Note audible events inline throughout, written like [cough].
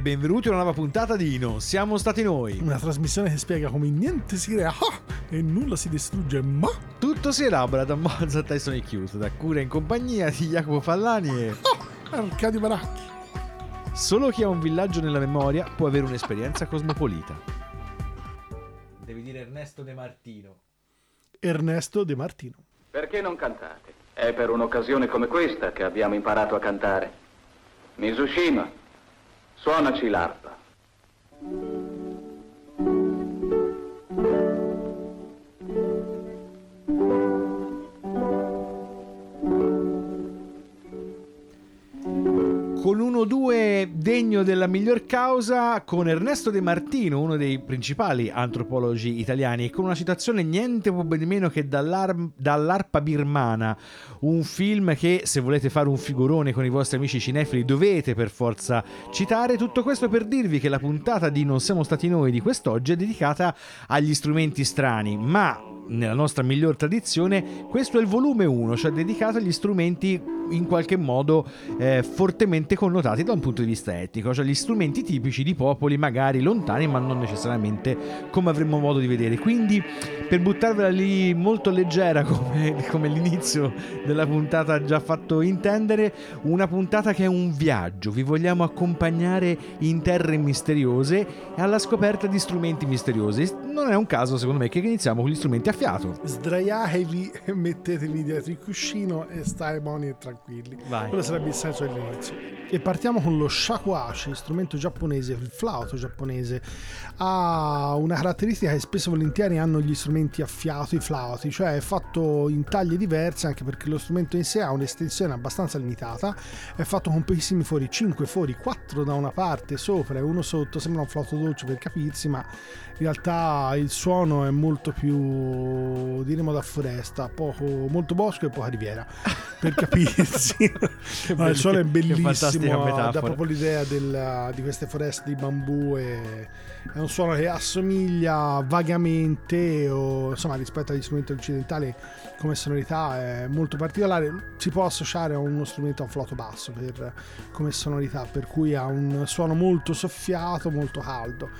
E benvenuti a una nuova puntata di Non siamo stati noi. Una trasmissione che spiega come niente si crea ah, e nulla si distrugge, ma Tutto si elabora da Mozart e Sonic Youth, da cura in compagnia di Jacopo Fallani e ah, Arcadio Baracchi. solo chi ha un villaggio nella memoria può avere un'esperienza cosmopolita. Devi dire Ernesto De Martino. Ernesto De Martino. Perché non cantate? È per un'occasione come questa che abbiamo imparato a cantare. Mizushima, suonaci l'arpa. Con 1-2 degno della miglior causa, con Ernesto De Martino, uno dei principali antropologi italiani, e con una citazione niente po' di meno che dall'ar- dall'arpa birmana, un film che se volete fare un figurone con i vostri amici cinefili dovete per forza citare. Tutto questo per dirvi che la puntata di Non siamo stati noi di quest'oggi è dedicata agli strumenti strani, ma nella nostra miglior tradizione questo è il volume 1, cioè dedicato agli strumenti in qualche modo eh, fortemente connotati da un punto di vista etico, cioè gli strumenti tipici di popoli magari lontani ma non necessariamente come avremmo modo di vedere. Quindi per buttarvela lì molto leggera come, [laughs] come l'inizio della puntata ha già fatto intendere, una puntata che è un viaggio, vi vogliamo accompagnare in terre misteriose e alla scoperta di strumenti misteriosi. Non è un caso secondo me che iniziamo con gli strumenti a fiato. Sdraiatevi e mettetevi dietro il cuscino e stai buoni e tranquilli. Vai. Quello sarebbe il senso dell'inizio. E partiamo con lo shakuhachi, strumento giapponese, il flauto giapponese. Ha una caratteristica che spesso e volentieri hanno gli strumenti a fiato, i flauti, cioè è fatto in taglie diverse anche perché lo strumento in sé ha un'estensione abbastanza limitata, è fatto con pochissimi fori, 5 fori, 4 da una parte sopra e uno sotto, sembra un flauto dolce per capirsi, ma realtà il suono è molto più diremo da foresta, poco, molto bosco e poca riviera per capirsi. [laughs] No, il suono è bellissimo, dà proprio l'idea del- di queste foreste di bambù e è un suono che assomiglia vagamente o insomma rispetto agli strumenti occidentali come sonorità è molto particolare si può associare a uno strumento a un basso per, come sonorità per cui ha un suono molto soffiato molto caldo.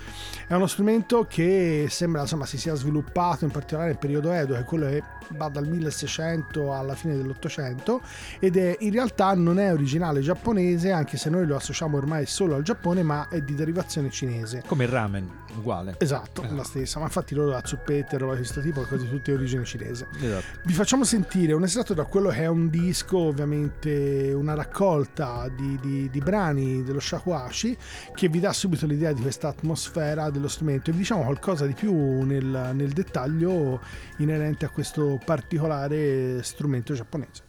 È uno strumento che sembra insomma si sia sviluppato in particolare nel periodo Edo che è quello che va dal 1600 alla fine dell'Ottocento ed è in realtà non è originale giapponese anche se noi lo associamo ormai solo al Giappone ma è di derivazione cinese. Come il ramen, uguale. Esatto, la stessa, ma infatti loro la zuppette e roba di questo tipo, quasi tutte di origine cinese. Esatto. Vi facciamo sentire un estratto da quello che è un disco, ovviamente una raccolta di, di- di brani dello shakuhachi, che vi dà subito l'idea di questa atmosfera dello strumento e vi diciamo qualcosa di più nel, nel dettaglio inerente a questo particolare strumento giapponese.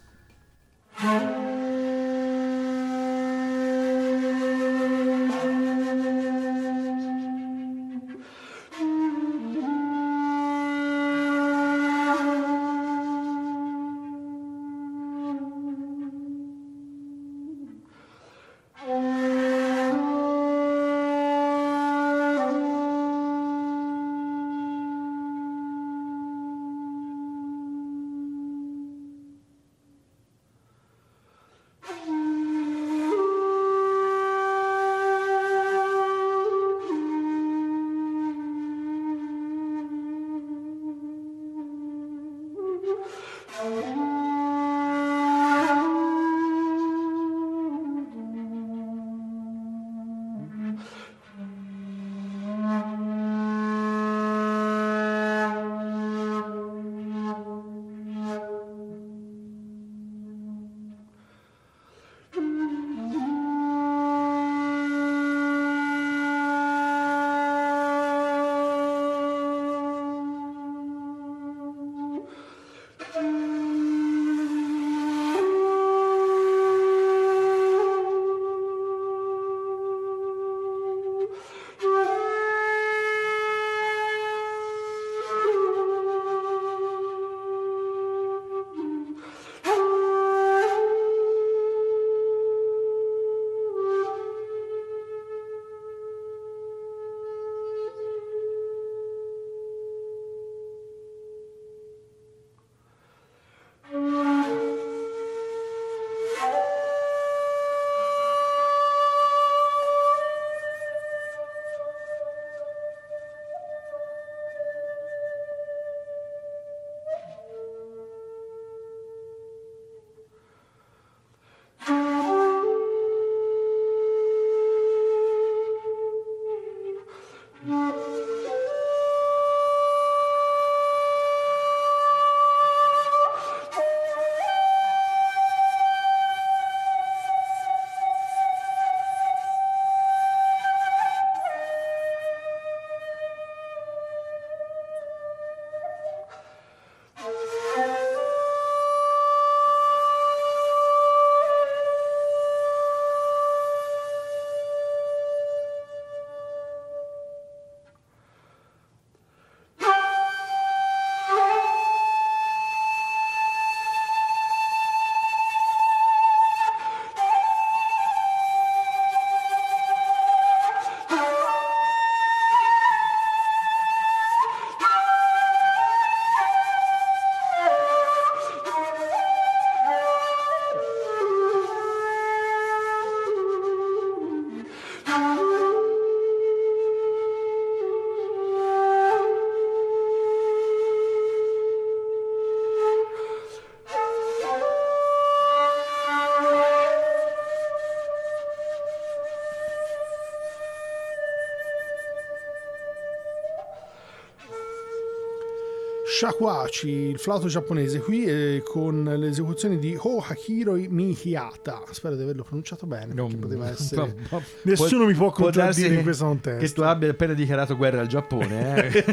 Shakuhachi, il flauto giapponese, qui eh, con le esecuzioni di Oh Hakiro Mihiyata. Spero di averlo pronunciato bene. Non- poteva [laughs] essere... [laughs] può- Nessuno mi può può darsi contraddire in questo contesto. Che tu abbia appena dichiarato guerra al Giappone. Eh?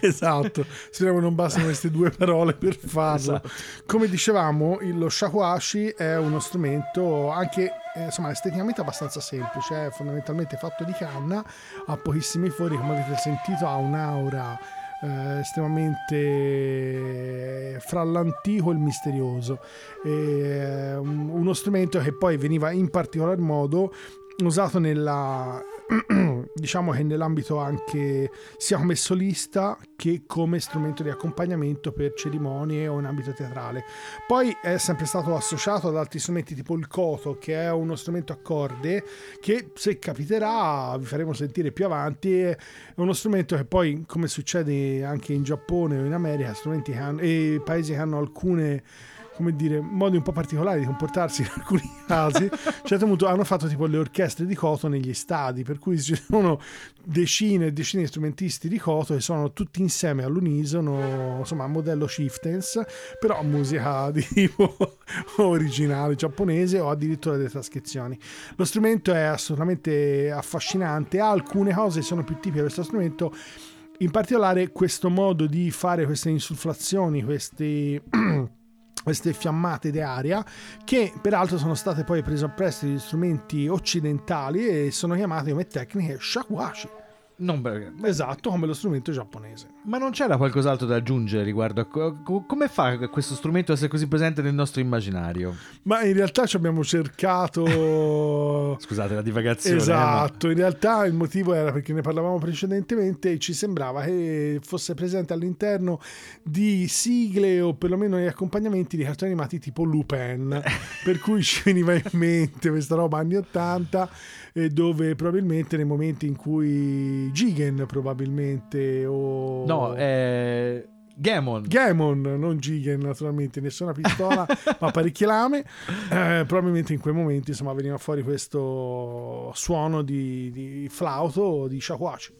[laughs] esatto, speriamo non bastino queste due parole per farlo. Esatto. Come dicevamo, lo shakuhachi è uno strumento anche eh, insomma esteticamente abbastanza semplice, è fondamentalmente fatto di canna, ha pochissimi fori, come avete sentito, ha un'aura eh, estremamente fra l'antico e il misterioso. E, um, uno strumento che poi veniva in particolar modo usato nella [clears throat] diciamo che nell'ambito anche sia come solista che come strumento di accompagnamento per cerimonie o in ambito teatrale. Poi è sempre stato associato ad altri strumenti tipo il koto, che è uno strumento a corde che se capiterà vi faremo sentire più avanti. È uno strumento che poi, come succede anche in Giappone o in America, strumenti che hanno, e paesi che hanno alcune come dire, modi un po' particolari di comportarsi in alcuni [laughs] casi. A un certo punto hanno fatto tipo le orchestre di Koto negli stadi, per cui ci sono decine e decine di strumentisti di Koto che sono tutti insieme all'unisono, insomma, a modello chieftains, però musica di [laughs] tipo originale giapponese o addirittura delle trascrizioni. Lo strumento è assolutamente affascinante, alcune cose sono più tipiche di questo strumento. In particolare questo modo di fare queste insufflazioni, questi [clears throat] queste fiammate di aria che peraltro sono state poi prese a prestito di strumenti occidentali e sono chiamate come tecniche shakuhachi Non perché- esatto come lo strumento giapponese Ma non c'era qualcos'altro da aggiungere riguardo a co- co- come fa questo strumento a essere così presente nel nostro immaginario? ma in realtà ci abbiamo cercato [laughs] Scusate la divagazione. eh, Esatto, in realtà il motivo era perché ne parlavamo precedentemente e ci sembrava che fosse presente all'interno di sigle o perlomeno di accompagnamenti di cartoni animati tipo Lupin, [laughs] per cui ci veniva in mente questa roba anni 80 eh, dove probabilmente nei momenti in cui Jigen probabilmente o... No, è Gamon. Gamon, non Jigen naturalmente, nessuna pistola, [laughs] ma parecchie lame. Eh, probabilmente in quei momenti insomma veniva fuori questo suono di, di flauto o di shakuhachi.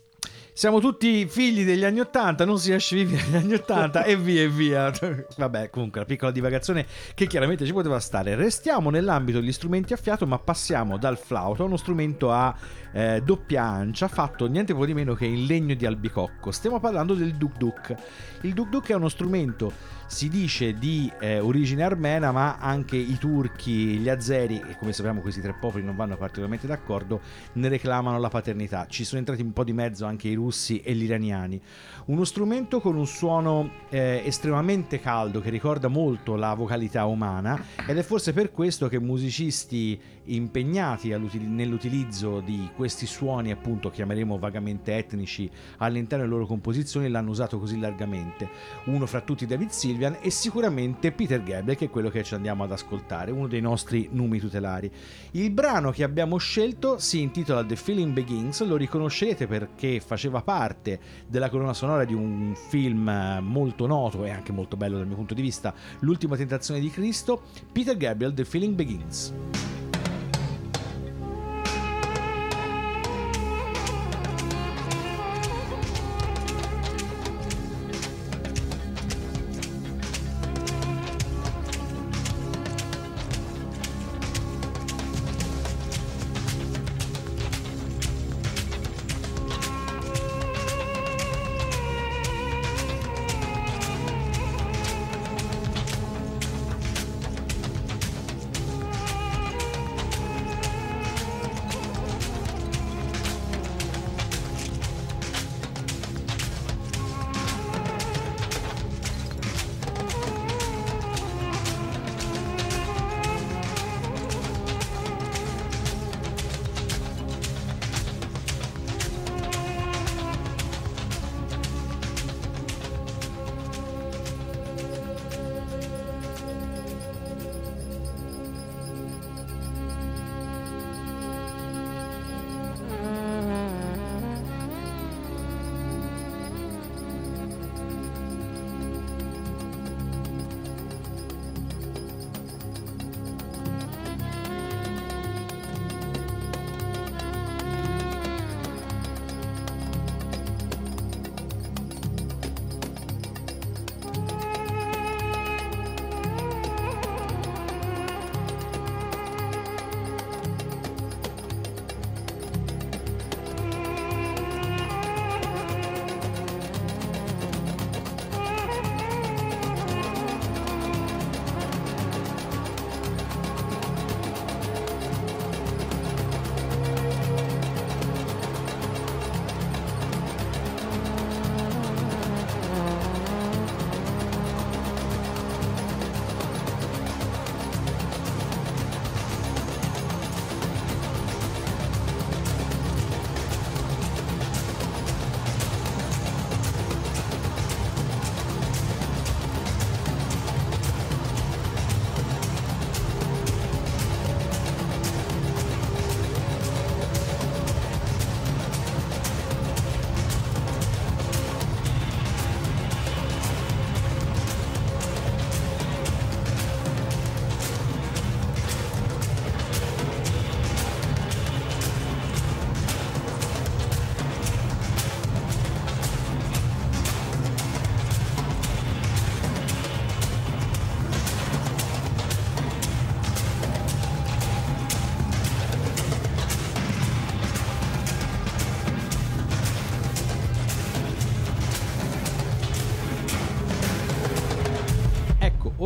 Siamo tutti figli degli anni 80, non si esce vivi negli anni 80 e via e via. Vabbè, comunque, la piccola divagazione che chiaramente ci poteva stare. Restiamo nell'ambito degli strumenti a fiato, ma passiamo dal flauto a uno strumento a eh, doppia ancia, fatto niente po' di meno che in legno di albicocco. Stiamo parlando del duk duk. Il duk duk è uno strumento, si dice, di eh, origine armena, ma anche i turchi, gli azeri, e come sappiamo questi tre popoli non vanno particolarmente d'accordo, ne reclamano la paternità. Ci sono entrati un po' di mezzo anche i russi e gli iraniani. Uno strumento con un suono eh, estremamente caldo che ricorda molto la vocalità umana ed è forse per questo che musicisti impegnati nell'utilizzo di questi suoni, appunto chiameremo vagamente etnici, all'interno delle loro composizioni l'hanno usato così largamente. Uno fra tutti David Sylvian e sicuramente Peter Gabriel che è quello che ci andiamo ad ascoltare, uno dei nostri numi tutelari. Il brano che abbiamo scelto si intitola The Feeling Begins, lo riconoscerete perché faceva parte della colonna sonora di un film molto noto e anche molto bello dal mio punto di vista, L'ultima tentazione di Cristo, Peter Gabriel The Feeling Begins.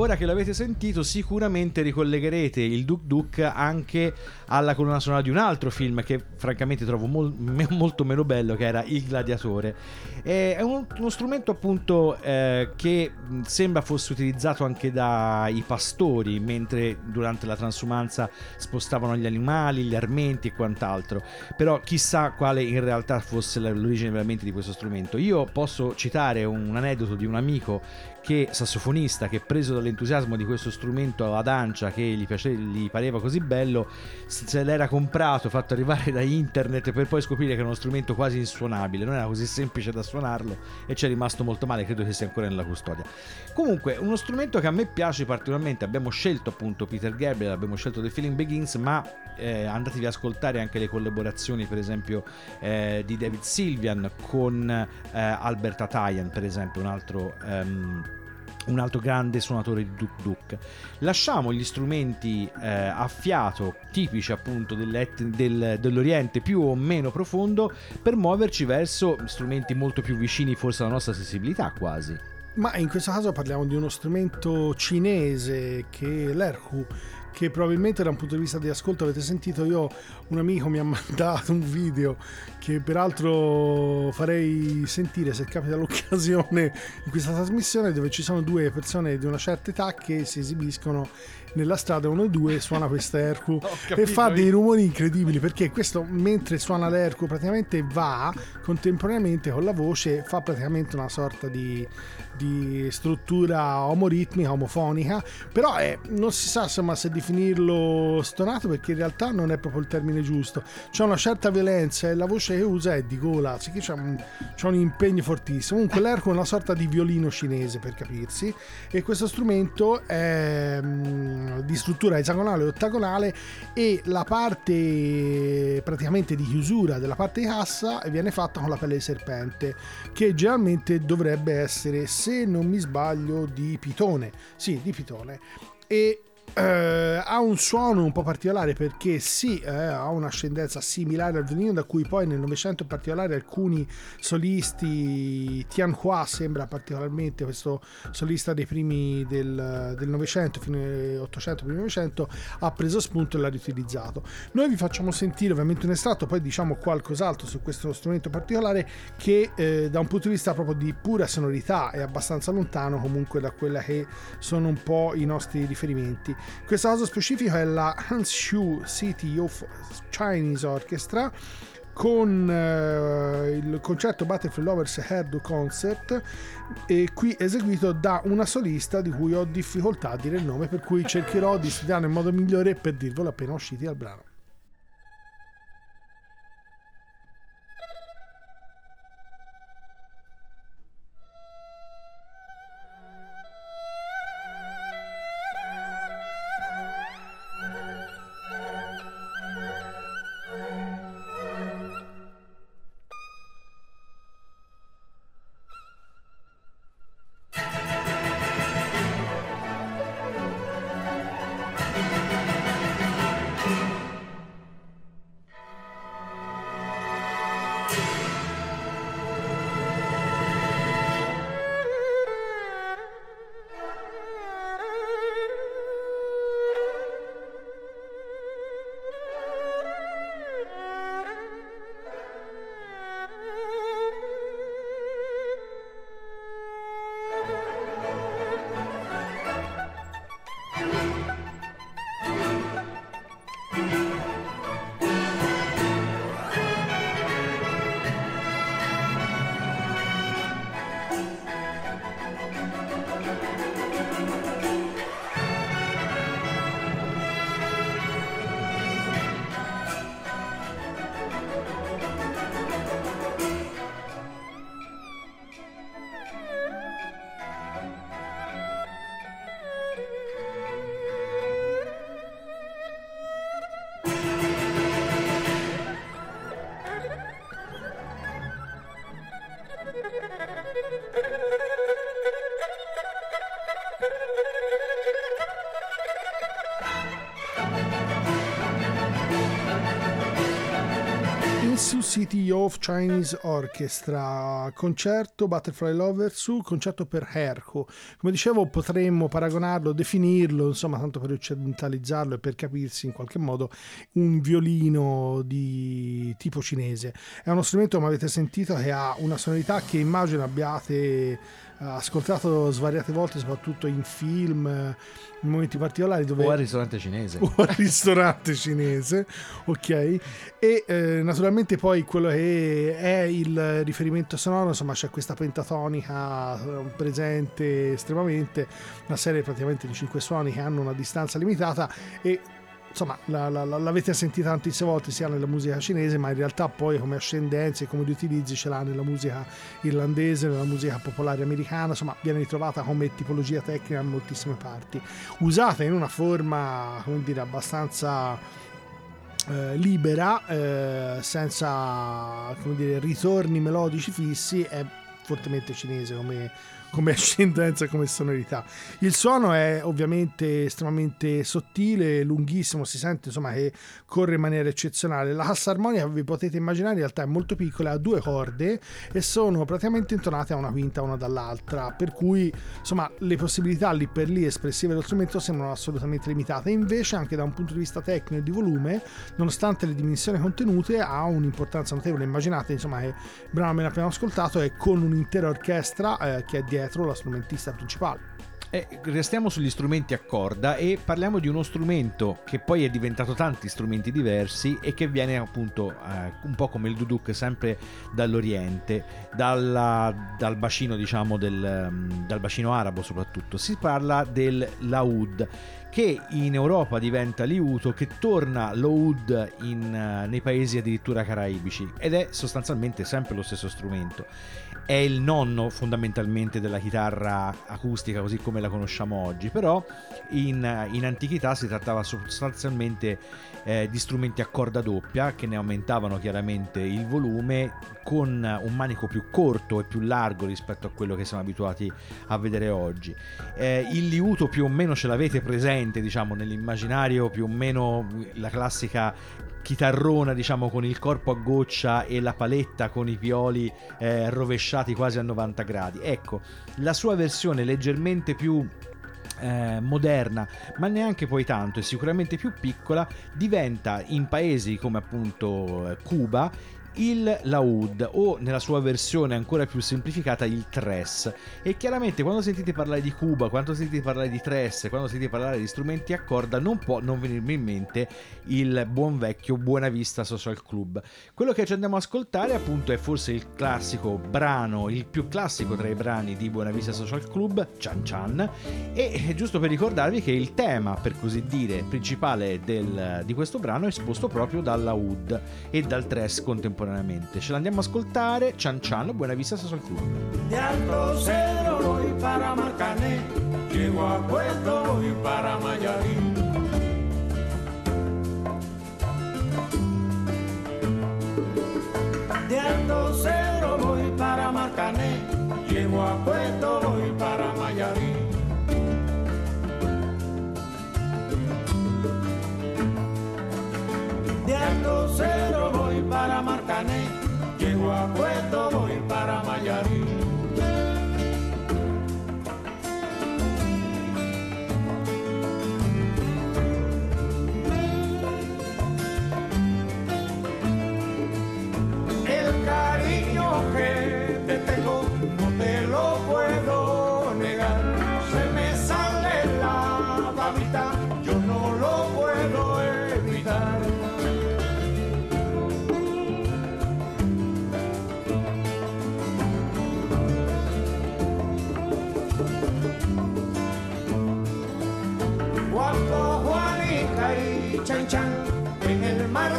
Ora che l'avete sentito sicuramente ricollegherete il Duk Duk anche alla colonna sonora di un altro film che francamente trovo mol- molto meno bello che era Il Gladiatore. È un- uno strumento appunto eh, che sembra fosse utilizzato anche dai pastori mentre durante la transumanza spostavano gli animali, gli armenti e quant'altro. Però chissà quale in realtà fosse l'origine veramente di questo strumento. Io posso citare un aneddoto di un amico che sassofonista che preso dall'entusiasmo di questo strumento ad ancia che gli, piace, gli pareva così bello se l'era comprato fatto arrivare da internet per poi scoprire che era uno strumento quasi insuonabile non era così semplice da suonarlo e ci è rimasto molto male credo che sia ancora nella custodia. Comunque uno strumento che a me piace particolarmente abbiamo scelto appunto Peter Gabriel abbiamo scelto The Feeling Begins ma eh, andatevi ad ascoltare anche le collaborazioni per esempio eh, di David Sylvian con eh, Albert Atayan per esempio un altro um, un altro grande suonatore di Duk Duk. Lasciamo gli strumenti eh, a fiato tipici appunto del, dell'Oriente più o meno profondo per muoverci verso strumenti molto più vicini forse alla nostra sensibilità quasi. Ma in questo caso parliamo di uno strumento cinese che è l'Erhu che probabilmente da un punto di vista di ascolto avete sentito, io un amico mi ha [laughs] mandato un video che peraltro farei sentire se capita l'occasione in questa trasmissione dove ci sono due persone di una certa età che si esibiscono nella strada uno e due suona questa Ercu. [laughs] E fa dei rumori incredibili perché questo mentre suona l'Ercu praticamente va contemporaneamente con la voce fa praticamente una sorta di, di struttura omoritmica omofonica però è, non si sa insomma se definirlo stonato perché in realtà non è proprio il termine giusto. C'è una certa violenza e la voce che usa è di gola c'è un, c'è un impegno fortissimo. Comunque l'Ercu è una sorta di violino cinese per capirsi e questo strumento è mm, di struttura esagonale o ottagonale e la parte praticamente di chiusura della parte di cassa viene fatta con la pelle di serpente che generalmente dovrebbe essere se non mi sbaglio di pitone. Sì di pitone. E Uh, ha un suono un po' particolare perché sì, eh, ha un'ascendenza similare al violino da cui poi nel Novecento in particolare alcuni solisti, Tian Hua sembra particolarmente questo solista dei primi del, Novecento, fine 800, primo Novecento, ha preso spunto e l'ha riutilizzato. Noi vi facciamo sentire ovviamente un estratto, poi diciamo qualcos'altro su questo strumento particolare che eh, da un punto di vista proprio di pura sonorità è abbastanza lontano comunque da quella che sono un po' i nostri riferimenti. Questo caso specifico è la Hanshu City of Chinese Orchestra con uh, il concerto Battlefield Lovers Head Concert e qui eseguito da una solista di cui ho difficoltà a dire il nome per cui cercherò di studiare in modo migliore per dirvelo appena usciti dal brano. City of Chinese Orchestra, concerto Butterfly Lover su concerto per Herco. Come dicevo, potremmo paragonarlo, definirlo, insomma, tanto per occidentalizzarlo e per capirsi in qualche modo, un violino di tipo cinese. È uno strumento, come avete sentito, che ha una sonorità che immagino abbiate ascoltato svariate volte, soprattutto in film, in momenti particolari dove... O al ristorante cinese. [laughs] O al ristorante cinese, ok. E eh, naturalmente poi quello che è il riferimento sonoro, insomma c'è questa pentatonica eh, presente estremamente, una serie praticamente di cinque suoni che hanno una distanza limitata e insomma la, la, l'avete sentita tantissime volte sia nella musica cinese ma in realtà poi come ascendenze e come utilizzi ce l'ha nella musica irlandese nella musica popolare americana insomma viene ritrovata come tipologia tecnica in moltissime parti. Usata in una forma come dire abbastanza eh, libera eh, senza come dire ritorni melodici fissi è fortemente cinese come come [laughs] ascendenza come sonorità. Il suono è ovviamente estremamente sottile, lunghissimo, si sente insomma che corre in maniera eccezionale. La cassa armonica vi potete immaginare in realtà è molto piccola, ha due corde e sono praticamente intonate a una quinta una dall'altra, per cui insomma le possibilità lì per lì espressive dello strumento sembrano assolutamente limitate. Invece anche da un punto di vista tecnico e di volume, nonostante le dimensioni contenute, ha un'importanza notevole. Immaginate insomma che il brano abbiamo ascoltato è con un'intera orchestra eh, che è dietro dietro la strumentista principale. Eh, restiamo sugli strumenti a corda e parliamo di uno strumento che poi è diventato tanti strumenti diversi e che viene appunto eh, un po' come il duduk sempre dall'Oriente, dalla, dal bacino diciamo del, mm, dal bacino arabo soprattutto. Si parla del laud che in Europa diventa liuto, che torna l'oud in, uh, nei paesi addirittura caraibici ed è sostanzialmente sempre lo stesso strumento. È il nonno fondamentalmente della chitarra acustica così come la conosciamo oggi, però in, in antichità si trattava sostanzialmente eh, di strumenti a corda doppia che ne aumentavano chiaramente il volume con un manico più corto e più largo rispetto a quello che siamo abituati a vedere oggi. Eh, il liuto più o meno ce l'avete presente, diciamo, nell'immaginario più o meno la classica chitarrona, diciamo, con il corpo a goccia e la paletta con i pioli eh, rovesciati quasi a 90 gradi. Ecco, la sua versione leggermente più eh, moderna, ma neanche poi tanto, e sicuramente più piccola, diventa in paesi come appunto eh, Cuba il laud o nella sua versione ancora più semplificata il tres. E chiaramente quando sentite parlare di Cuba quando sentite parlare di tres quando sentite parlare di strumenti a corda non può non venirmi in mente il buon vecchio Buona Vista Social Club. Quello che ci andiamo a ascoltare appunto è forse il classico brano il più classico tra i brani di Buona Vista Social Club Chan Chan. E giusto per ricordarvi che il tema per così dire principale del, di questo brano è esposto proprio dal laud e dal tres contemporaneo contemporaneamente. Ce l'andiamo a ascoltare. Cian Cian, buena vista Social Club. De Alto Cedro voy para Marcané, llego a Puerto voy para Mayarín. De Alto Cedro voy para Marcané, llego a Puerto voy llego a Puerto, voy para Mayarí.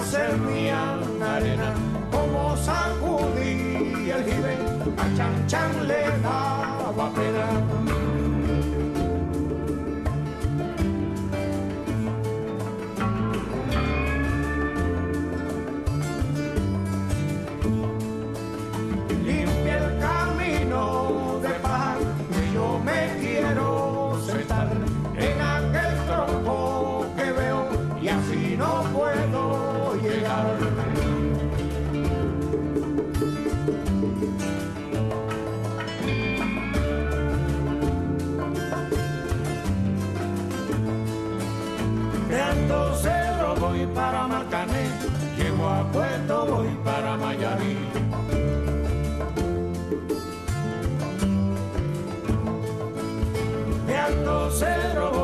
Mar servían arena, como sacudía el jibe, a Chan Chan le daba pena. Alto Cero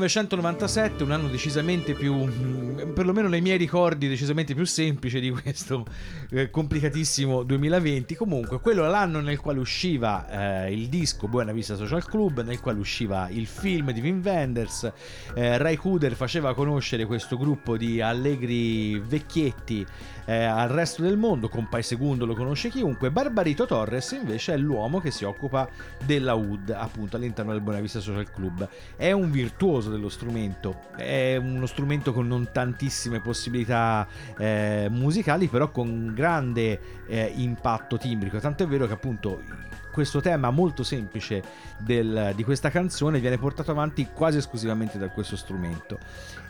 1997, un anno decisamente più, mm, perlomeno nei miei ricordi, decisamente più semplice di questo eh, complicatissimo 2020. Comunque, quello è l'anno nel quale usciva eh, il disco Buena Vista Social Club, nel quale usciva il film di Wim Wenders. Eh, Ray Kuder faceva conoscere questo gruppo di allegri vecchietti eh, al resto del mondo, con Pai Segundo lo conosce chiunque. Barbarito Torres invece è l'uomo che si occupa della UD, appunto all'interno del Buena Vista Social Club. È un virtuoso dello strumento, è uno strumento con non tantissime possibilità eh, musicali, però con grande eh, impatto timbrico. Tanto è vero che appunto questo tema molto semplice del- di questa canzone viene portato avanti quasi esclusivamente da questo strumento.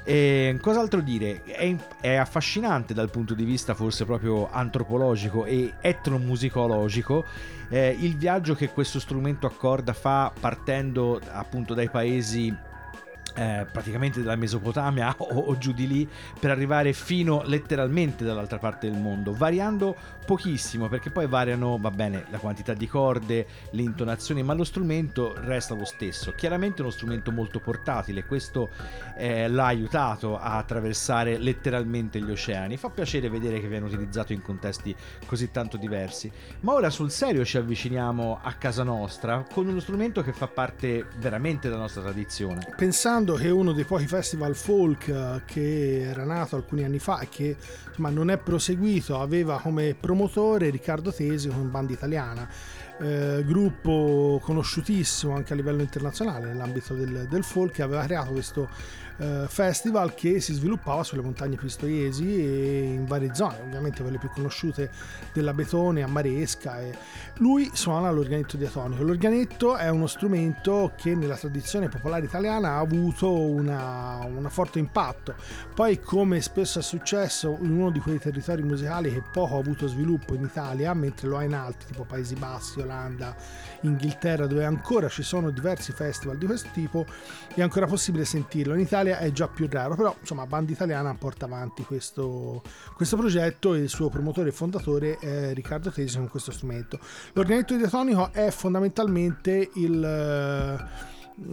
E cos'altro dire? È, è affascinante dal punto di vista forse proprio antropologico e etnomusicologico eh, il viaggio che questo strumento accorda fa partendo appunto dai paesi eh, praticamente dalla Mesopotamia [laughs] o, o giù di lì per arrivare fino letteralmente dall'altra parte del mondo, variando pochissimo perché poi variano, va bene, la quantità di corde, le intonazioni, ma lo strumento resta lo stesso. Chiaramente uno strumento molto portatile, questo eh, l'ha aiutato a attraversare letteralmente gli oceani. Fa piacere vedere che viene utilizzato in contesti così tanto diversi. Ma ora sul serio ci avviciniamo a casa nostra con uno strumento che fa parte veramente della nostra tradizione. Pensando che uno dei pochi festival folk eh, che era nato alcuni anni fa e che insomma, non è proseguito aveva come promotore Riccardo Tesi con banda italiana. eh, gruppo conosciutissimo anche a livello internazionale nell'ambito del, del folk che aveva creato questo eh, festival che si sviluppava sulle montagne pistoiesi e in varie zone, ovviamente quelle più conosciute della Betone, a Maresca. E lui suona l'organetto diatonico. L'organetto è uno strumento che nella tradizione popolare italiana ha avuto un forte impatto. Poi, come spesso è successo in uno di quei territori musicali che poco ha avuto sviluppo in Italia, mentre lo ha in altri, tipo Paesi Bassi, Olanda, Inghilterra, dove ancora ci sono diversi festival di questo tipo, è ancora possibile sentirlo. In Italia è già più raro, però insomma, Banda Italiana porta avanti questo, questo progetto e il suo promotore e fondatore è Riccardo Tesi con questo strumento. L'organetto diatonico è fondamentalmente il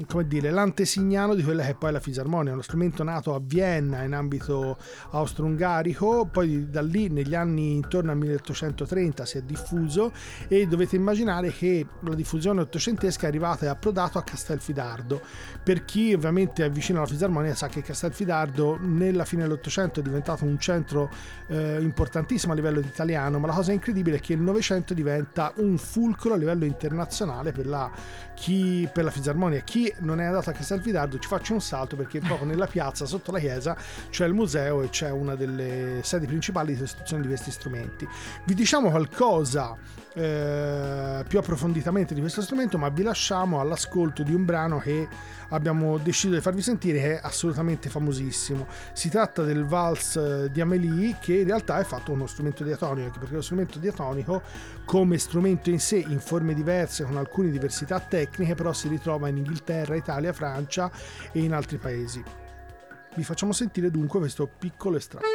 come dire, l'antesignano di quella che è poi la fisarmonia, uno strumento nato a Vienna in ambito austro-ungarico, poi da lì negli anni intorno al 1830 si è diffuso e dovete immaginare che la diffusione ottocentesca è arrivata e approdato a Castelfidardo. Per chi ovviamente è vicino alla fisarmonia sa che Castelfidardo nella fine dell'Ottocento è diventato un centro eh, importantissimo a livello italiano, ma la cosa incredibile è che il Novecento diventa un fulcro a livello internazionale per la, chi, per la fisarmonia. Chi non è andato a Castelfidardo ci faccio un salto perché proprio nella piazza sotto la chiesa c'è il museo e c'è una delle sedi principali di costruzione di questi strumenti. Vi diciamo qualcosa eh, più approfonditamente di questo strumento, ma vi lasciamo all'ascolto di un brano che abbiamo deciso di farvi sentire che è assolutamente famosissimo. Si tratta del Vals eh, di Amélie che in realtà è fatto uno strumento diatonico, perché lo strumento diatonico come strumento in sé in forme diverse con alcune diversità tecniche però si ritrova in Inghilterra, Italia, Francia e in altri paesi. Vi facciamo sentire dunque questo piccolo estratto.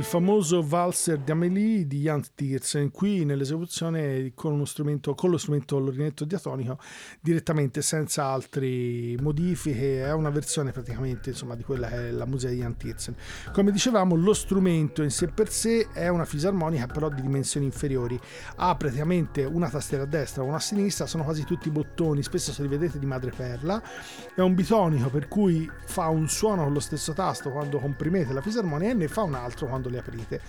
Il famoso valser d'Amélie di Jan Tiersen, qui nell'esecuzione con, con lo strumento l'orinetto diatonico direttamente senza altre modifiche, è una versione praticamente insomma, di quella che è la musica di Jan Tiersen. Come dicevamo lo strumento in sé per sé è una fisarmonica però di dimensioni inferiori, ha praticamente una tastiera a destra una a sinistra, sono quasi tutti bottoni, spesso se li vedete di madreperla, è un bitonico per cui fa un suono con lo stesso tasto quando comprimete la fisarmonica e ne fa un altro quando le aprite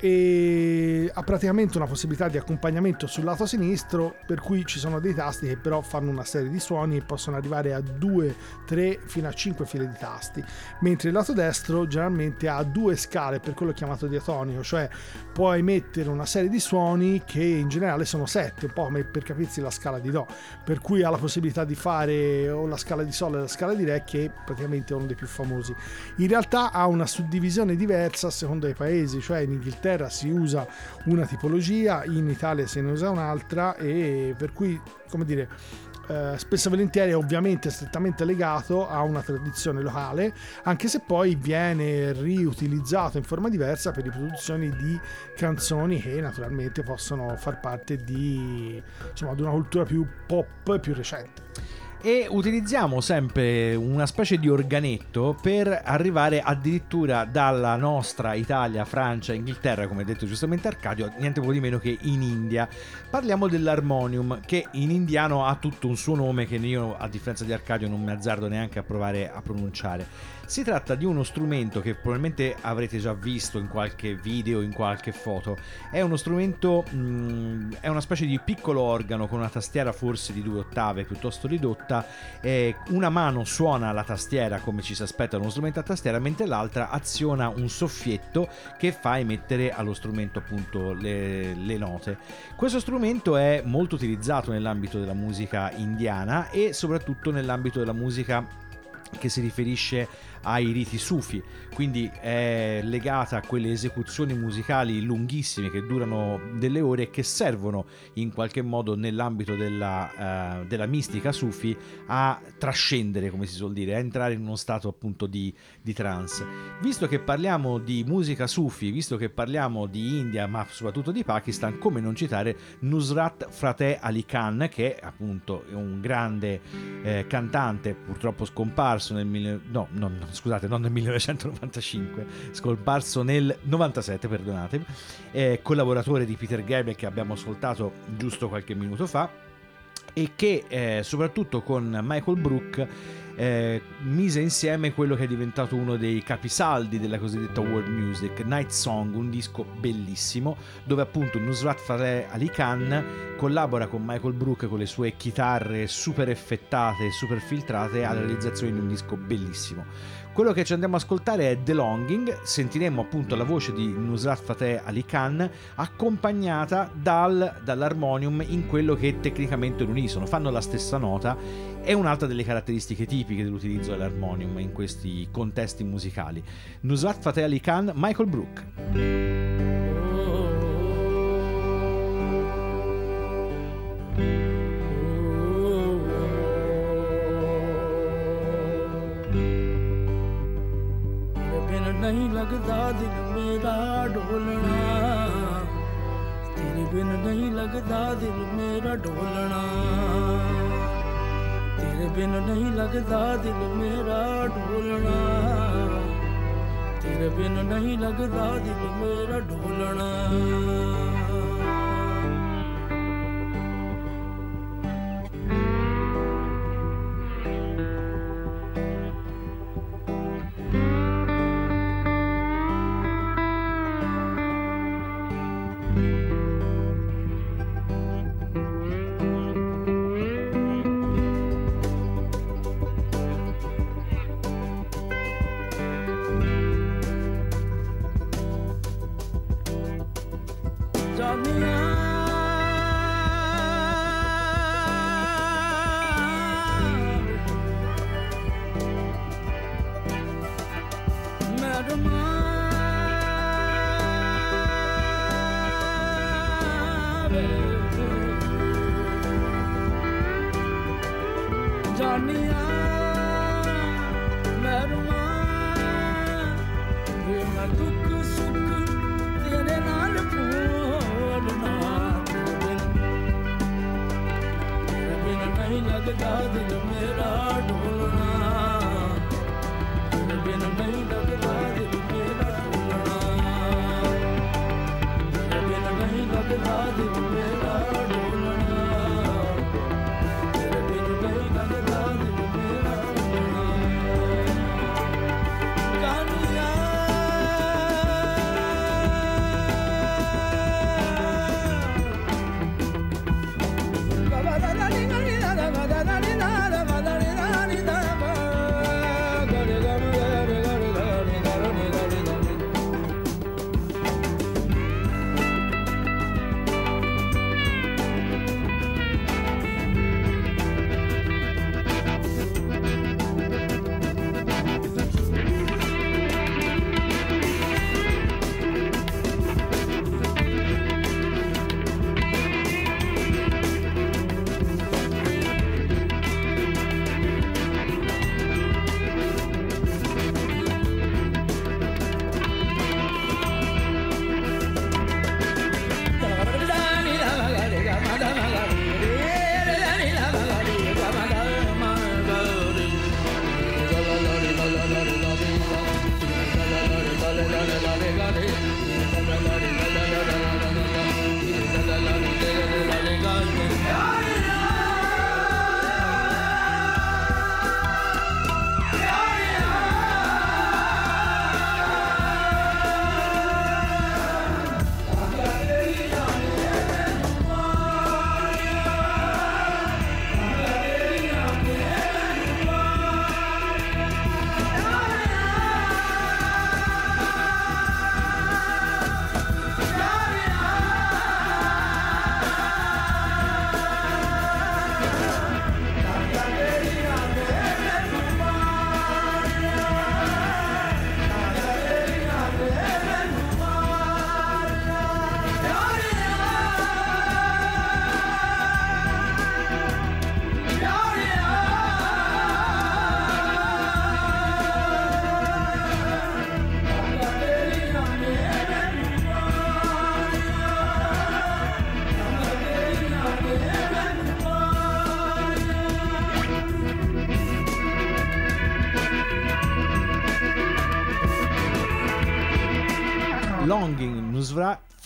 e ha praticamente una possibilità di accompagnamento sul lato sinistro per cui ci sono dei tasti che però fanno una serie di suoni e possono arrivare a 2, 3 fino a 5 file di tasti. Mentre il lato destro generalmente ha due scale per quello chiamato diatonico cioè può emettere una serie di suoni che in generale sono 7 un po' come per capirsi la scala di Do. Per cui ha la possibilità di fare o la scala di Sol e la scala di Re che praticamente è uno dei più famosi. In realtà ha una suddivisione diversa a seconda dei paesi cioè in Inghilterra si usa una tipologia, in Italia se ne usa un'altra e per cui, come dire, eh, spesso e volentieri è ovviamente strettamente legato a una tradizione locale, anche se poi viene riutilizzato in forma diversa per riproduzioni di canzoni che naturalmente possono far parte di, insomma, di una cultura più pop più recente e utilizziamo sempre una specie di organetto per arrivare addirittura dalla nostra Italia, Francia, Inghilterra, come detto giustamente Arcadio, niente po' di meno che in India. Parliamo dell'armonium, che in indiano ha tutto un suo nome che io, a differenza di Arcadio, non mi azzardo neanche a provare a pronunciare. Si tratta di uno strumento che probabilmente avrete già visto in qualche video, in qualche foto. È uno strumento, mm, è una specie di piccolo organo con una tastiera forse di due ottave piuttosto ridotta. Eh, una mano suona la tastiera come ci si aspetta da uno strumento a tastiera, mentre l'altra aziona un soffietto che fa emettere allo strumento appunto le, le note. Questo strumento è molto utilizzato nell'ambito della musica indiana e soprattutto nell'ambito della musica che si riferisce ai riti sufi, quindi è legata a quelle esecuzioni musicali lunghissime che durano delle ore e che servono in qualche modo nell'ambito della, uh, della mistica sufi a trascendere, come si suol dire, a entrare in uno stato appunto di, di trance. Visto che parliamo di musica sufi, visto che parliamo di India, ma soprattutto di Pakistan, come non citare Nusrat Frate Ali Khan, che è appunto un grande eh, cantante, purtroppo scomparso nel mille... no, no, no, scusate, non nel 1995, scomparso nel 97, perdonatemi, eh, collaboratore di Peter Gabriel che abbiamo ascoltato giusto qualche minuto fa e che eh, soprattutto con Michael Brook eh, mise insieme quello che è diventato uno dei capisaldi della cosiddetta world music, Night Song, un disco bellissimo dove appunto Nusrat Fateh Ali Khan collabora con Michael Brook con le sue chitarre super effettate, super filtrate alla realizzazione di un disco bellissimo. Quello che ci andiamo ad ascoltare è The Longing, sentiremo appunto la voce di Nusrat Fateh Ali Khan accompagnata dal, dall'armonium in quello che tecnicamente è un unisono, fanno la stessa nota, è un'altra delle caratteristiche tipiche dell'utilizzo dell'armonium in questi contesti musicali. Nusrat Fateh Ali Khan, Michael Brook. ਲੱਗਦਾ ਦਿਲ ਮੇਰਾ ਢੋਲਣਾ ਤੇਰੇ ਬਿਨ ਨਹੀਂ ਲੱਗਦਾ ਦਿਲ ਮੇਰਾ ਢੋਲਣਾ ਤੇਰੇ ਬਿਨ ਨਹੀਂ ਲੱਗਦਾ ਦਿਲ ਮੇਰਾ ਢੋਲਣਾ ਤੇਰੇ ਬਿਨ ਨਹੀਂ ਲੱਗਦਾ ਦਿਲ ਮੇਰਾ ਢੋਲਣਾ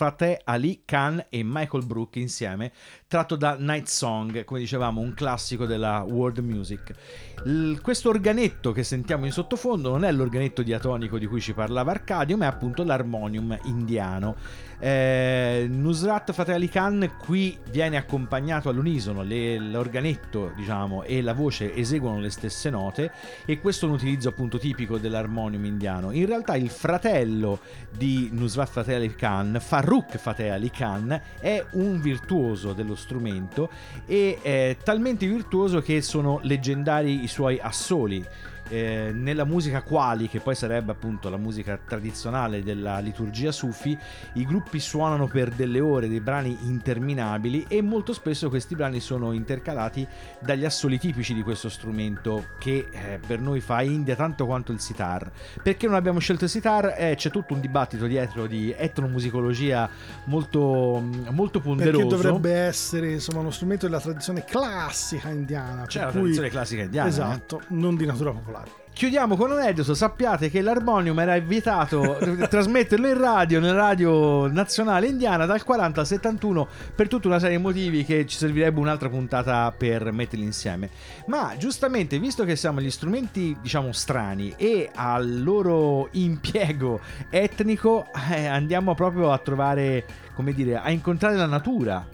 Frate Ali Khan e Michael Brook insieme, tratto da Night Song, come dicevamo, un classico della world music. L- questo organetto che sentiamo in sottofondo non è l'organetto diatonico di cui ci parlava Arcadio, ma è appunto l'armonium indiano. Eh, Nusrat Fateh Ali Khan qui viene accompagnato all'unisono, le, l'organetto diciamo e la voce eseguono le stesse note e questo è un utilizzo appunto tipico dell'armonium indiano. In realtà il fratello di Nusrat Fateh Ali Khan, Farrukh Fateh Ali Khan, è un virtuoso dello strumento e è talmente virtuoso che sono leggendari i suoi assoli eh, nella musica quali, che poi sarebbe appunto la musica tradizionale della liturgia sufi, i gruppi suonano per delle ore dei brani interminabili e molto spesso questi brani sono intercalati dagli assoli tipici di questo strumento che eh, per noi fa India tanto quanto il sitar. Perché non abbiamo scelto il sitar? Eh, c'è tutto un dibattito dietro di etnomusicologia molto, molto ponderoso. Perché dovrebbe essere insomma uno strumento della tradizione classica indiana. C'è la cui... tradizione classica indiana. eh? Esatto, non di natura popolare. Chiudiamo con un aneddoto, sappiate che l'armonium era invitato a trasmetterlo in radio, nella radio nazionale indiana dal 40 al 71 per tutta una serie di motivi che ci servirebbe un'altra puntata per metterli insieme. Ma giustamente, visto che siamo agli strumenti diciamo strani e al loro impiego etnico, eh, andiamo proprio a trovare, come dire, a incontrare la natura.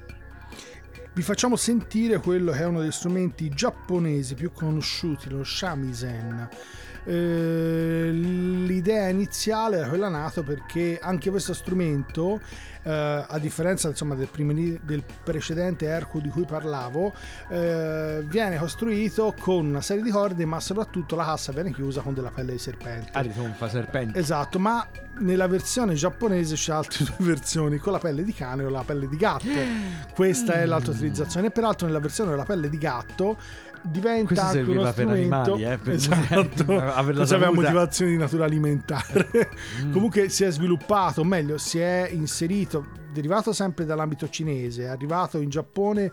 Vi facciamo sentire quello che è uno degli strumenti giapponesi più conosciuti, lo shamisen. Eh, l'idea iniziale era quella nato perché anche questo strumento eh, a differenza insomma, del, primi- del, precedente Ercu di cui parlavo, eh, viene costruito con una serie di corde, ma soprattutto la cassa viene chiusa con della pelle di serpente. Ah, fa serpente. Esatto, ma nella versione giapponese c'è altre [laughs] due versioni, con la pelle di cane o la pelle di gatto. Questa mm. è l'altra utilizzazione. Peraltro nella versione della pelle di gatto diventa Questo uno per animali, eh, per esatto, non aveva motivazioni di natura alimentare. Mm. Comunque si è sviluppato, o meglio, si è inserito derivato sempre dall'ambito cinese, arrivato in Giappone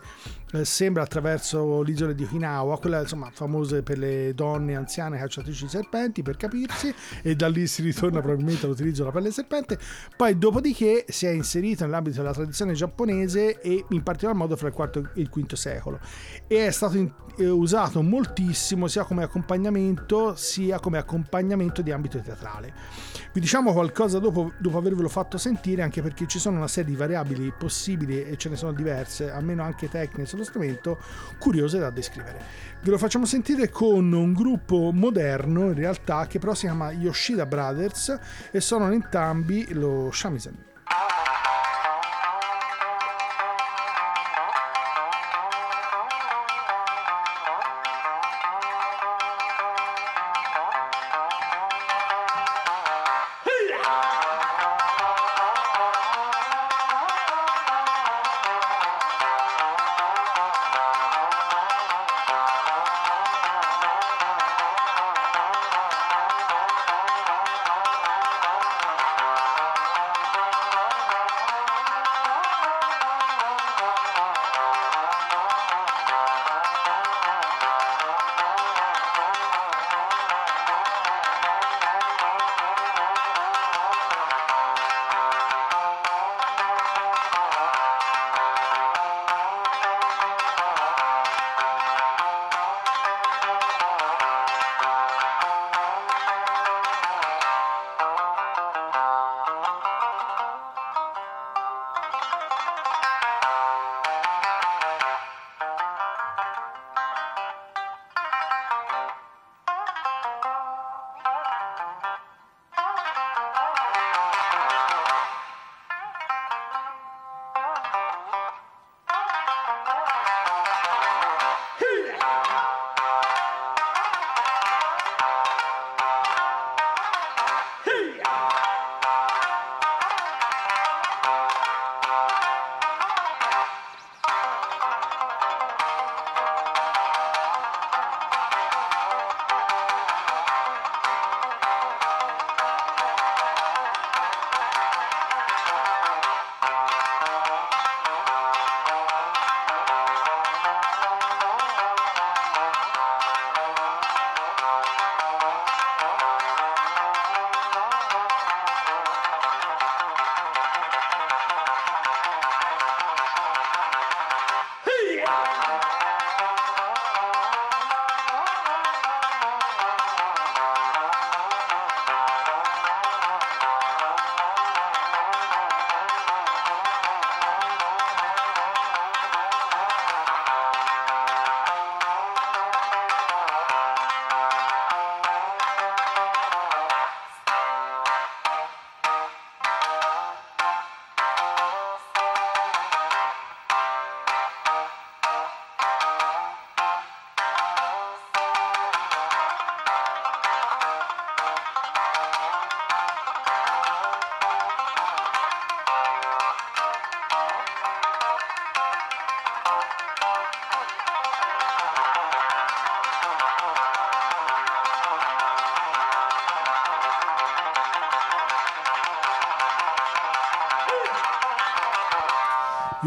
eh, sembra attraverso l'isola di Okinawa, quella insomma famosa per le donne anziane cacciatrici di serpenti per capirsi e da lì si ritorna probabilmente all'utilizzo della pelle serpente, poi dopodiché si è inserito nell'ambito della tradizione giapponese e in particolar modo fra il IV e il V secolo e è stato in, eh, usato moltissimo sia come accompagnamento sia come accompagnamento di ambito teatrale. Vi diciamo qualcosa dopo, dopo avervelo fatto sentire anche perché ci sono una serie di variabili possibili e ce ne sono diverse, almeno anche tecniche sullo strumento, curiose da descrivere. Ve lo facciamo sentire con un gruppo moderno in realtà che però si chiama Yoshida Brothers e sono entrambi lo shamisen. Bye.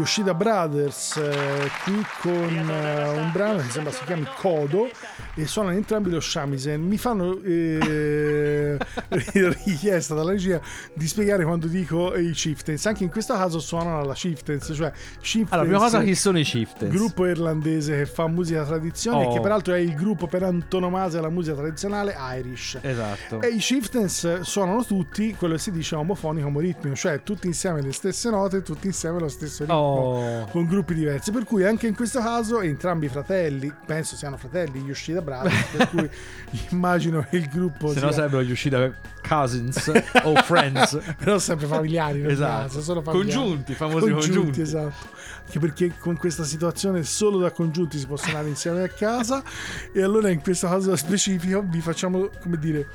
Yoshida Brothers eh, qui con eh, un brano che sembra si chiami Kodo e suonano entrambi lo shamisen. Mi fanno eh, [laughs] richiesta dalla regia di spiegare quando dico i chieftains anche in questo caso suonano alla chieftains cioè chieftains Allora, prima cosa, chi sono i Chieftains? gruppo irlandese che fa musica tradizionale Oh. che peraltro è il gruppo per antonomasia della musica tradizionale Irish Esatto. e i chieftains suonano tutti quello che si dice omofonico ritmico, cioè tutti insieme le stesse note, tutti insieme lo stesso ritmo, Oh. con gruppi diversi. Per cui anche in questo caso entrambi i fratelli, penso siano fratelli Yoshida Brothers, per cui [laughs] immagino che il gruppo Se sia... no sarebbero gli usciti cousins o friends. [laughs] però sempre familiari, Esatto. caso, solo familiari. Congiunti, famosi congiunti. esatto. Anche perché con questa situazione solo da congiunti si possono andare insieme a casa e allora in questo caso specifico vi facciamo, come dire,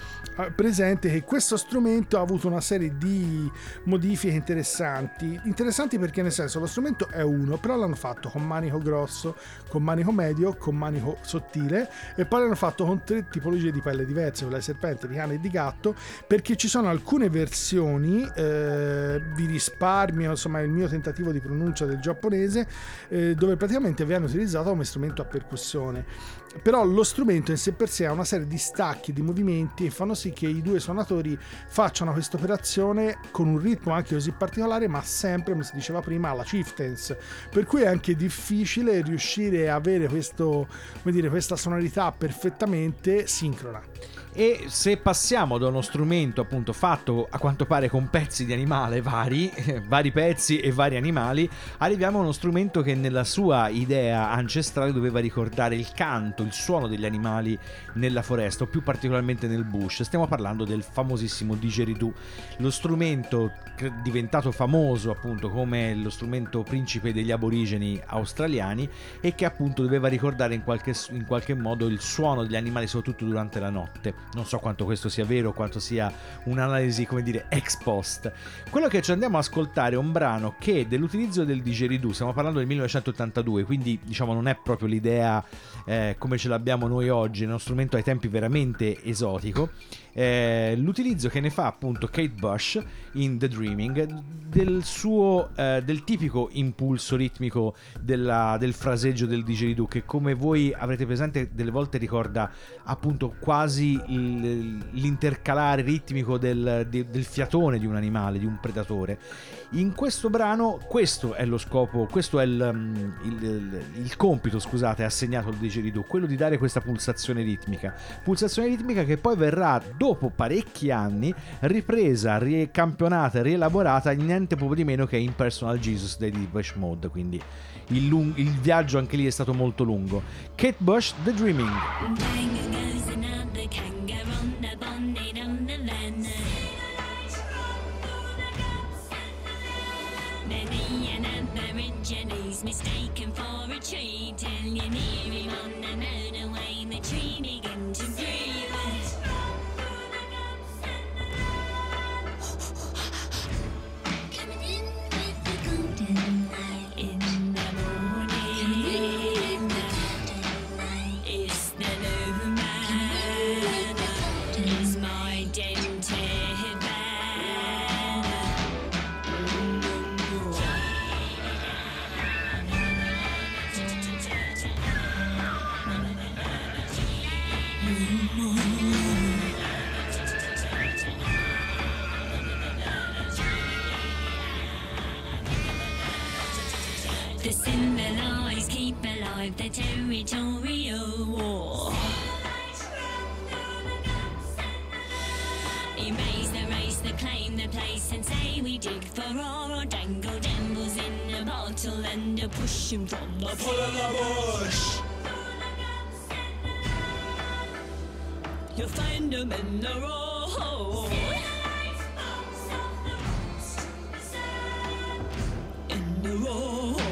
presente che questo strumento ha avuto una serie di modifiche interessanti. Interessanti perché nel senso lo strumento è uno, però l'hanno fatto con manico grosso, con manico medio, con manico sottile e poi l'hanno fatto con tre tipologie di pelle diverse, quella di serpente, di cane e di gatto, perché ci sono alcune versioni, eh, vi risparmio insomma il mio tentativo di pronuncia del giapponese, eh, dove praticamente viene utilizzato come strumento a percussione. Però lo strumento in sé per sé ha una serie di stacchi, di movimenti e fanno sì che i due suonatori facciano questa operazione con un ritmo anche così particolare, ma sempre, come si diceva prima, alla chieftains. Per cui è anche difficile riuscire a avere questo, dire, questa sonorità perfettamente sincrona. E se passiamo da uno strumento appunto fatto a quanto pare con pezzi di animale vari, vari pezzi e vari animali, arriviamo a uno strumento che nella sua idea ancestrale doveva ricordare il canto, il suono degli animali nella foresta o più particolarmente nel bush. Stiamo parlando del famosissimo didgeridoo, lo strumento diventato famoso appunto come lo strumento principe degli aborigeni australiani e che appunto doveva ricordare in qualche, in qualche modo il suono degli animali soprattutto durante la notte. Non so quanto questo sia vero, quanto sia un'analisi, come dire, ex post. Quello che ci andiamo a ascoltare è un brano che dell'utilizzo del didgeridoo, stiamo parlando del 1982, quindi diciamo non è proprio l'idea eh, come ce l'abbiamo noi oggi, è uno strumento ai tempi veramente esotico. Eh, l'utilizzo che ne fa appunto Kate Bush in The Dreaming del suo eh, del tipico impulso ritmico della- del fraseggio del didgeridoo che come voi avrete presente delle volte ricorda appunto quasi il- l'intercalare ritmico del, de- del fiatone di un animale, di un predatore. In questo brano questo è lo scopo, questo è il, mm, il- il- compito, scusate, assegnato al didgeridoo, quello di dare questa pulsazione ritmica. Pulsazione ritmica che poi verrà dopo parecchi anni ripresa, ricampionata rielaborata in niente poco di meno che in Personal Jesus dei Depeche Mode, quindi il, lung- il viaggio anche lì è stato molto lungo. Kate Bush, The Dreaming. Dig for or dangle dembles in a bottle and a push 'em from the pull of the bush. You'll find 'em in the row. In the row.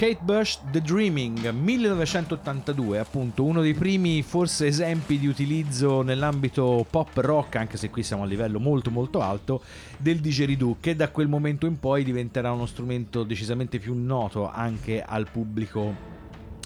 Kate Bush The Dreaming 1982, appunto uno dei primi forse esempi di utilizzo nell'ambito pop rock, anche se qui siamo a livello molto molto alto, del didgeridoo che da quel momento in poi diventerà uno strumento decisamente più noto anche al pubblico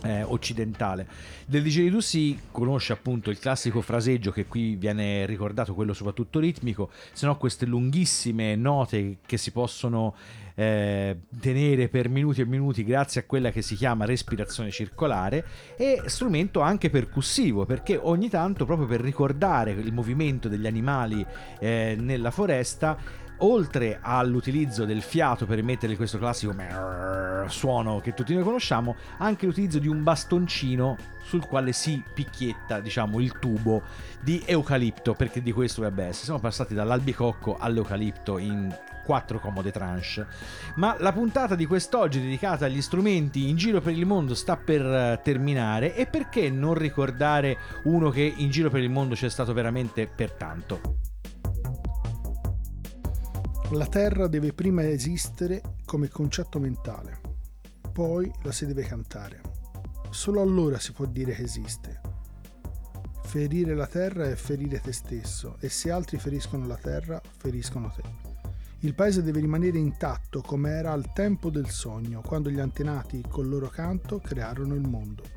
eh, occidentale. Del didgeridoo si conosce appunto il classico fraseggio che qui viene ricordato, quello soprattutto ritmico, se no queste lunghissime note che si possono eh, tenere per minuti e minuti grazie a quella che si chiama respirazione circolare e strumento anche percussivo perché ogni tanto proprio per ricordare il movimento degli animali eh, nella foresta oltre all'utilizzo del fiato per emettere questo classico suono che tutti noi conosciamo, anche l'utilizzo di un bastoncino sul quale si picchietta, diciamo, il tubo di eucalipto, perché di questo dovrebbe essere. Siamo passati dall'albicocco all'eucalipto in quattro comode tranche. Ma la puntata di quest'oggi dedicata agli strumenti in giro per il mondo sta per eh, terminare e perché non ricordare uno che in giro per il mondo c'è stato veramente per tanto? La Terra deve prima esistere come concetto mentale, poi la si deve cantare. Solo allora si può dire che esiste. Ferire la Terra è ferire te stesso e se altri feriscono la Terra, feriscono te. Il paese deve rimanere intatto come era al tempo del sogno, quando gli antenati col loro canto crearono il mondo.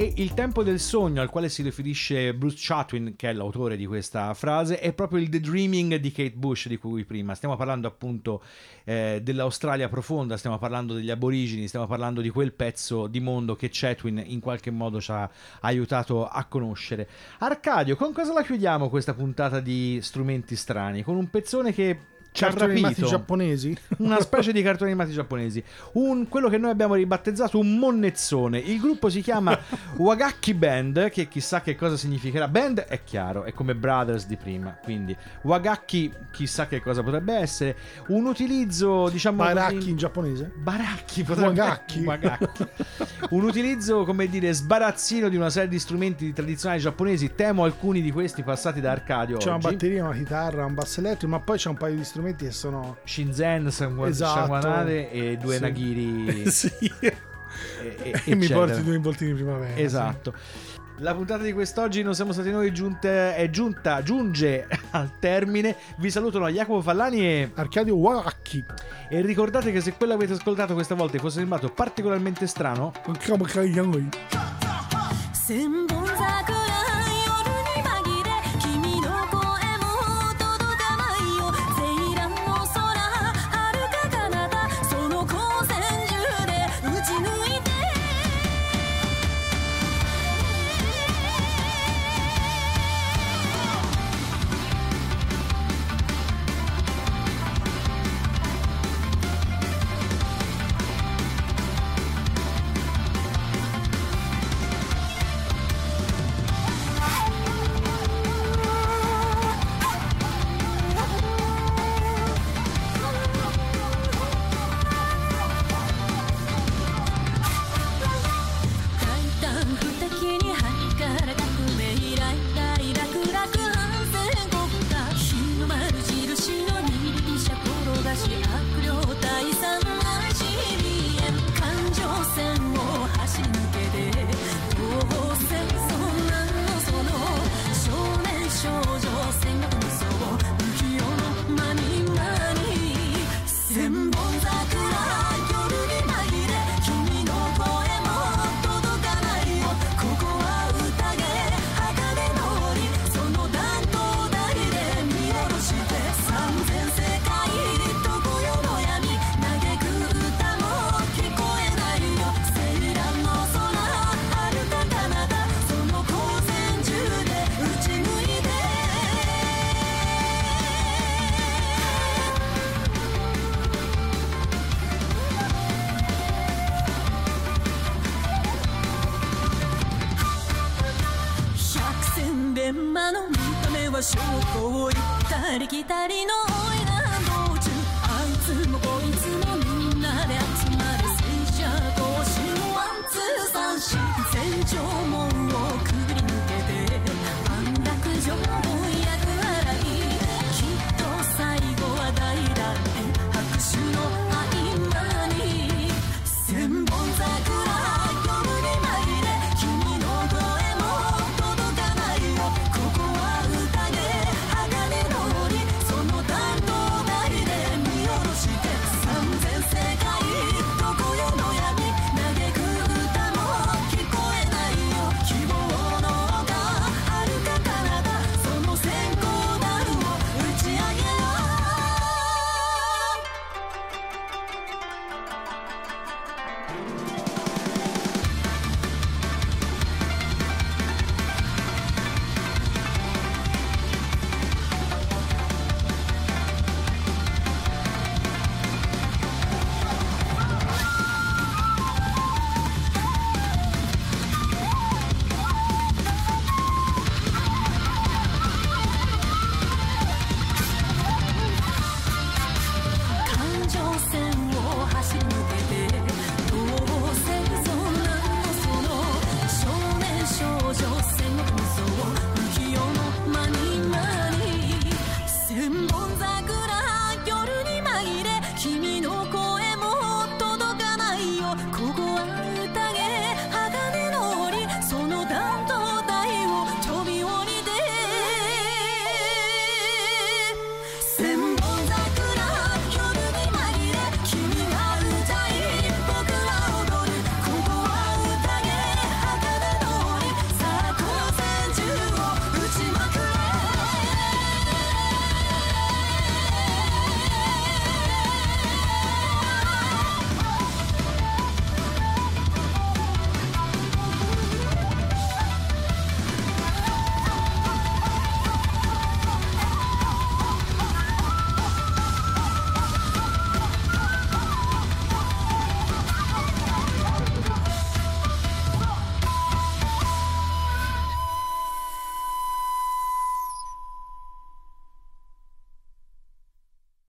E il tempo del sogno al quale si riferisce Bruce Chatwin, che è l'autore di questa frase, è proprio il The Dreaming di Kate Bush di cui prima. Stiamo parlando appunto eh, dell'Australia profonda, stiamo parlando degli aborigini, stiamo parlando di quel pezzo di mondo che Chatwin in qualche modo ci ha aiutato a conoscere. Arcadio, con cosa la chiudiamo questa puntata di strumenti strani? Con un pezzone che ci ha Cartoni animati rapito. giapponesi? [laughs] Una specie di cartoni animati giapponesi. Un, quello che noi abbiamo ribattezzato un monnezzone. Il gruppo si chiama [laughs] Wagaki Band, che chissà che cosa significherà. Band è chiaro, è come Brothers di prima. Quindi Wagaki chissà che cosa potrebbe essere. Un utilizzo, diciamo Baracchi così- in giapponese? Baracchi potrebbe Wagaki. [laughs] Wagaki. Un utilizzo, come dire, sbarazzino di una serie di strumenti tradizionali giapponesi. Temo alcuni di questi passati da Arcadio C'è una oggi. batteria, una chitarra, un basso elettrico, ma poi c'è un paio di strumenti che sono... Shinzen, Sanwa- Esatto. Shawanare e due Sì. nagiri. [laughs] sì. e- e- E [laughs] mi porti due involtini in primavera. Esatto. La puntata di quest'oggi non siamo stati noi giunte, è giunta, giunge al termine. Vi salutano Jacopo Fallani e, sì. Arcadio Wagaki. e ricordate che se quello che avete ascoltato questa volta fosse sembrato particolarmente strano, Come